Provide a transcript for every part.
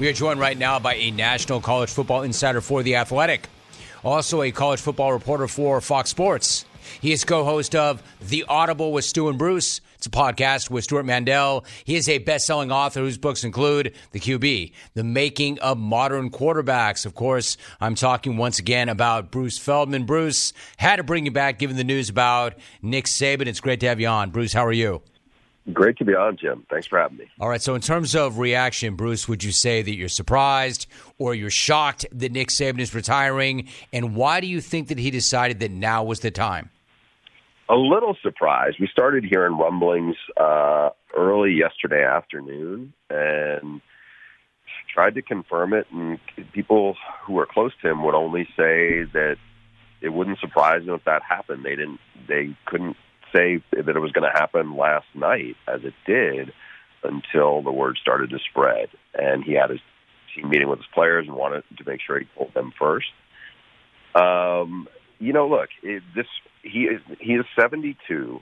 We are joined right now by a national college football insider for The Athletic, also a college football reporter for Fox Sports. He is co host of The Audible with Stu and Bruce. It's a podcast with Stuart Mandel. He is a best selling author whose books include The QB, The Making of Modern Quarterbacks. Of course, I'm talking once again about Bruce Feldman. Bruce, had to bring you back given the news about Nick Saban. It's great to have you on. Bruce, how are you? Great to be on, Jim. Thanks for having me. All right. So, in terms of reaction, Bruce, would you say that you're surprised or you're shocked that Nick Saban is retiring? And why do you think that he decided that now was the time? A little surprised. We started hearing rumblings uh, early yesterday afternoon and tried to confirm it. And people who are close to him would only say that it wouldn't surprise them if that happened. They didn't. They couldn't say that it was going to happen last night, as it did, until the word started to spread. And he had his team meeting with his players and wanted to make sure he told them first. Um, you know, look, it, this he is he is 72,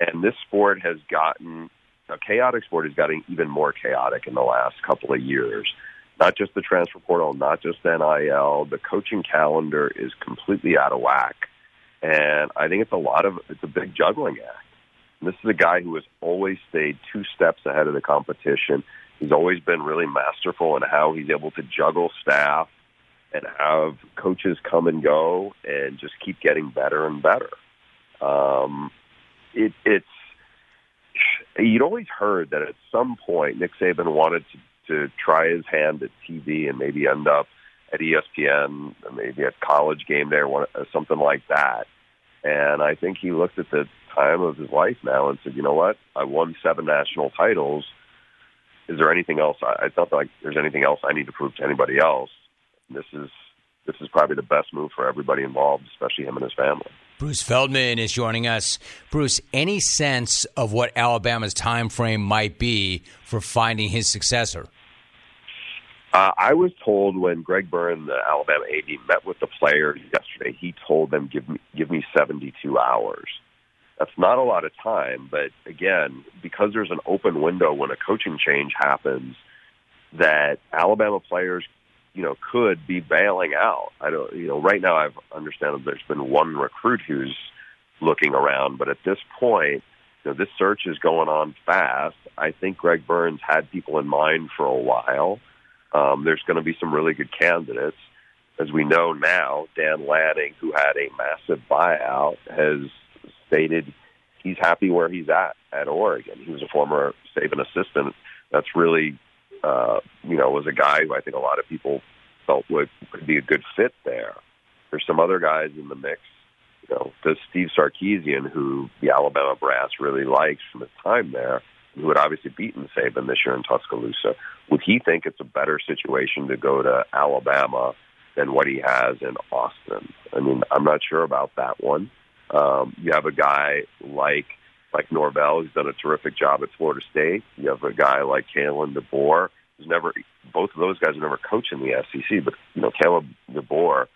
and this sport has gotten a chaotic sport is getting even more chaotic in the last couple of years. Not just the transfer portal, not just NIL. The coaching calendar is completely out of whack and I think it's a lot of it's a big juggling act. And this is a guy who has always stayed two steps ahead of the competition. He's always been really masterful in how he's able to juggle staff and have coaches come and go and just keep getting better and better. Um, it, it's you'd always heard that at some point Nick Saban wanted to, to try his hand at TV and maybe end up at ESPN, maybe at College Game Day or something like that. And I think he looked at the time of his life now and said, you know what? I won seven national titles. Is there anything else? I, I felt like there's anything else I need to prove to anybody else. This is this is probably the best move for everybody involved, especially him and his family. Bruce Feldman is joining us. Bruce, any sense of what Alabama's time frame might be for finding his successor? Uh, I was told when Greg Byrne, the Alabama AD, met with the players yesterday, he told them give me give me 72 hours. That's not a lot of time, but again, because there's an open window when a coaching change happens, that Alabama players, you know, could be bailing out. I don't, you know, right now I've understand that there's been one recruit who's looking around, but at this point, you know, this search is going on fast. I think Greg Byrne's had people in mind for a while. Um, there's going to be some really good candidates. As we know now, Dan Lanning, who had a massive buyout, has stated he's happy where he's at at Oregon. He was a former Saban assistant. That's really, uh, you know, was a guy who I think a lot of people felt would could be a good fit there. There's some other guys in the mix. You know, does Steve Sarkisian, who the Alabama brass really likes from his time there, who had obviously beaten Saban this year in Tuscaloosa, would he think it's a better situation to go to Alabama than what he has in Austin? I mean, I'm not sure about that one. Um, you have a guy like like Norvell who's done a terrific job at Florida State. You have a guy like Kalen DeBoer who's never. Both of those guys have never coached in the SEC, but you know, Caleb DeBoer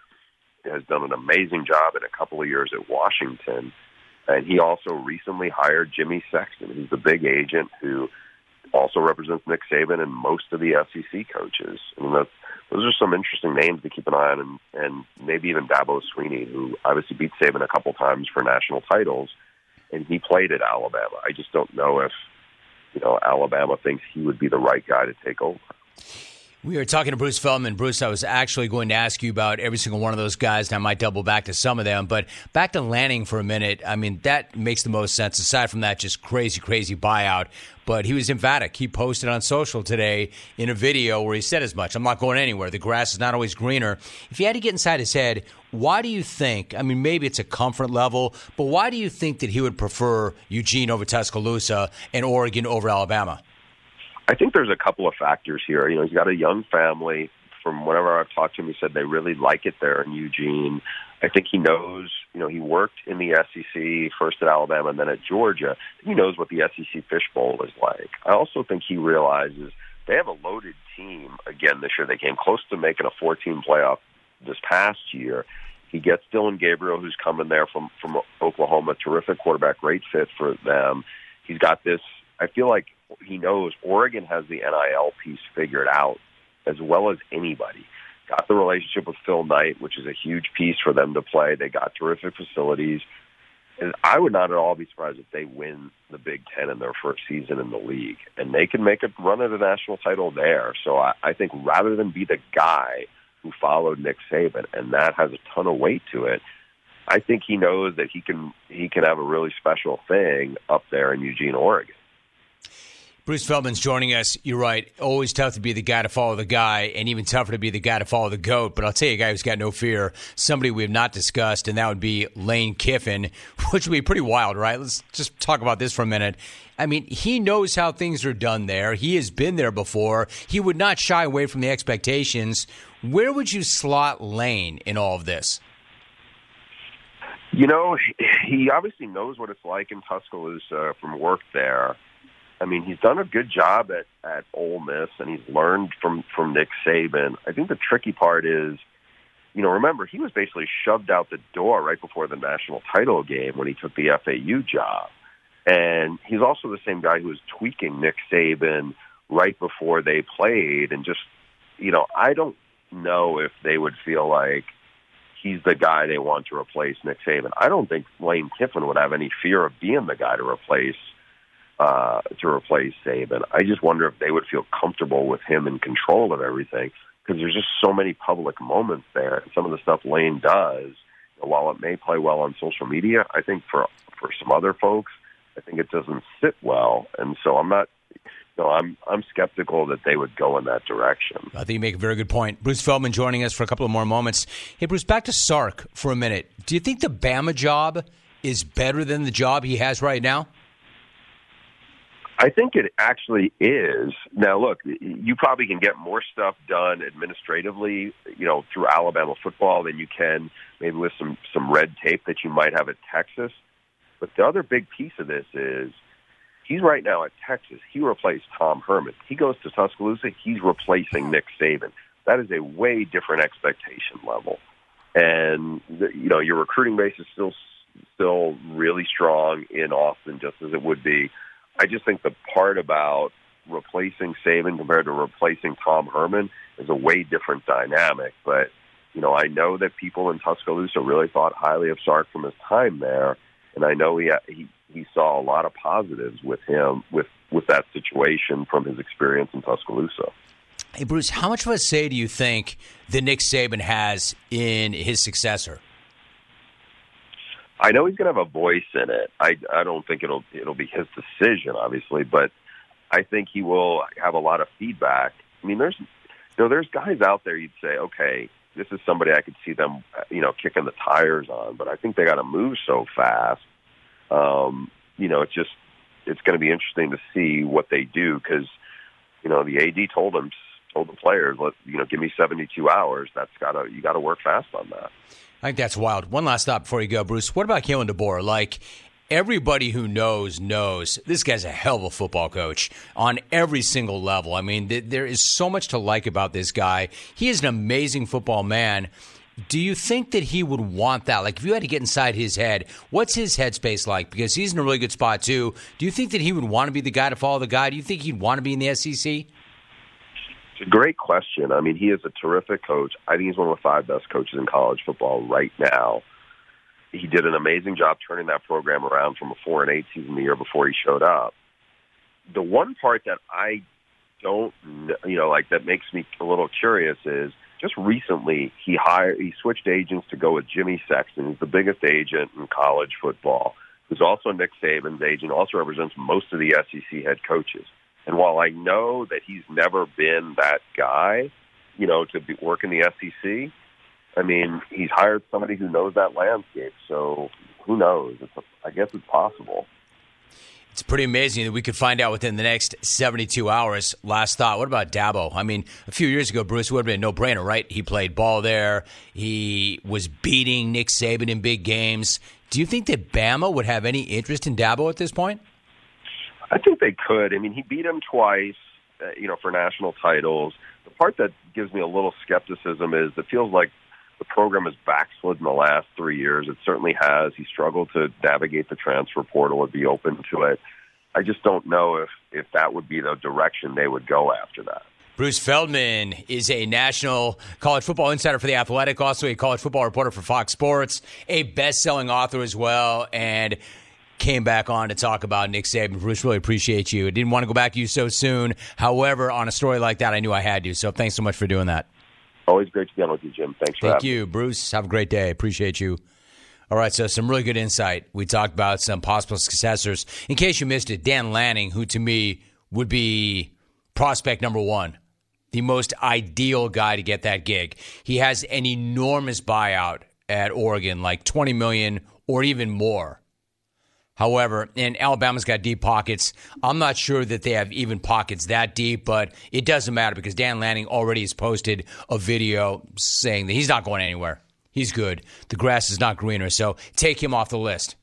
has done an amazing job in a couple of years at Washington. And he also recently hired Jimmy Sexton, who's the big agent who also represents Nick Saban and most of the SEC coaches. I mean, that's, those are some interesting names to keep an eye on, and, and maybe even Dabo Swinney, who obviously beat Saban a couple times for national titles, and he played at Alabama. I just don't know if you know Alabama thinks he would be the right guy to take over. We are talking to Bruce Feldman. Bruce, I was actually going to ask you about every single one of those guys, and I might double back to some of them. But back to Lanning for a minute. I mean, that makes the most sense. Aside from that, just crazy, crazy buyout. But he was emphatic. He posted on social today in a video where he said as much. I'm not going anywhere. The grass is not always greener. If you had to get inside his head, why do you think? I mean, maybe it's a comfort level, but why do you think that he would prefer Eugene over Tuscaloosa and Oregon over Alabama? I think there's a couple of factors here. You know, he's got a young family. From whenever I've talked to him, he said they really like it there in Eugene. I think he knows, you know, he worked in the SEC first at Alabama and then at Georgia. He knows what the SEC fishbowl is like. I also think he realizes they have a loaded team again this year. They came close to making a 14 playoff this past year. He gets Dillon Gabriel, who's coming there from from Oklahoma, terrific quarterback, great fit for them. He's got this. I feel like he knows Oregon has the NIL piece figured out as well as anybody. Got the relationship with Phil Knight, which is a huge piece for them to play. They got terrific facilities. And I would not at all be surprised if they win the Big Ten in their first season in the league. And they can make a run at a national title there. So I, I think rather than be the guy who followed Nick Saban, and that has a ton of weight to it, I think he knows that he can he can have a really special thing up there in Eugene, Oregon. Bruce Feldman's joining us. You're right. Always tough to be the guy to follow the guy, and even tougher to be the guy to follow the goat. But I'll tell you a guy who's got no fear, somebody we have not discussed, and that would be Lane Kiffin, which would be pretty wild, right? Let's just talk about this for a minute. I mean, he knows how things are done there. He has been there before. He would not shy away from the expectations. Where would you slot Lane in all of this? You know, he obviously knows what it's like in Tuscaloosa from work there. I mean, he's done a good job at at Ole Miss, and he's learned from from Nick Saban. I think the tricky part is, you know, remember he was basically shoved out the door right before the national title game when he took the FAU job, and he's also the same guy who was tweaking Nick Saban right before they played, and just, you know, I don't know if they would feel like he's the guy they want to replace Nick Saban. I don't think Lane Kiffin would have any fear of being the guy to replace uh, to replace Saban. I just wonder if they would feel comfortable with him in control of everything because there's just so many public moments there. And some of the stuff Lane does, while it may play well on social media, I think for for some other folks, I think it doesn't sit well. And so I'm not. Know, I'm I'm skeptical that they would go in that direction. I think you make a very good point. Bruce Feldman joining us for a couple of more moments. Hey, Bruce, back to Sark for a minute. Do you think the Bama job is better than the job he has right now? I think it actually is. Now, look, you probably can get more stuff done administratively, you know, through Alabama football than you can maybe with some some red tape that you might have at Texas. But the other big piece of this is he's right now at Texas. He replaced Tom Herman. He goes to Tuscaloosa. He's replacing Nick Saban. That is a way different expectation level, and you know your recruiting base is still still really strong in Austin, just as it would be I just think the part about replacing Saban compared to replacing Tom Herman is a way different dynamic. But you know, I know that people in Tuscaloosa really thought highly of Sark from his time there, and I know he he he saw a lot of positives with him with with that situation from his experience in Tuscaloosa. Hey Bruce, how much of a say do you think that Nick Saban has in his successor? I know he's going to have a voice in it. I I don't think it'll it'll be his decision, obviously, but I think he will have a lot of feedback. I mean, there's you know there's guys out there you'd say, okay, this is somebody I could see them you know kicking the tires on, but I think they got to move so fast. Um, you know, it's just it's going to be interesting to see what they do because you know the AD told them told the players, let you know, give me 72 hours. That's gotta you got to work fast on that. I think that's wild. One last stop before you go, Bruce. What about Kalen DeBoer? Like everybody who knows knows this guy's a hell of a football coach on every single level. I mean, th- there is so much to like about this guy. He is an amazing football man. Do you think that he would want that? Like, if you had to get inside his head, what's his headspace like? Because he's in a really good spot too. Do you think that he would want to be the guy to follow the guy? Do you think he'd want to be in the SEC? It's a great question. I mean, he is a terrific coach. I think he's one of the five best coaches in college football right now. He did an amazing job turning that program around from a four and eight season the year before he showed up. The one part that I don't, you know, like that makes me a little curious is just recently he hired, he switched agents to go with Jimmy Sexton, who's the biggest agent in college football, who's also Nick Saban's agent, also represents most of the SEC head coaches. And while I know that he's never been that guy, you know, to be, work in the SEC, I mean, he's hired somebody who knows that landscape. So who knows? It's I guess it's possible. It's pretty amazing that we could find out within the next 72 hours. Last thought, what about Dabo? I mean, a few years ago, Bruce would have been a no brainer, right? He played ball there. He was beating Nick Saban in big games. Do you think that Bama would have any interest in Dabo at this point? I think they could. I mean, he beat him twice, uh, you know, for national titles. The part that gives me a little skepticism is it feels like the program has backslid in the last three years. It certainly has. He struggled to navigate the transfer portal and be open to it. I just don't know if if that would be the direction they would go after that. Bruce Feldman is a national college football insider for The Athletic, also a college football reporter for Fox Sports, a best selling author as well, and came back on to talk about Nick Saban. Bruce, really appreciate you. I didn't want to go back to you so soon. However, on a story like that, I knew I had to. So thanks so much for doing that. Always great to be on with you, Jim. Thanks for Thank you, Bruce. Have a great day. Appreciate you. All right, so some really good insight. We talked about some possible successors. In case you missed it, Dan Lanning, who to me would be prospect number one the most ideal guy to get that gig. He has an enormous buyout at Oregon, like 20 million or even more. However, and Alabama's got deep pockets. I'm not sure that they have even pockets that deep, but it doesn't matter because Dan Lanning already has posted a video saying that he's not going anywhere. He's good. The grass is not greener, so take him off the list.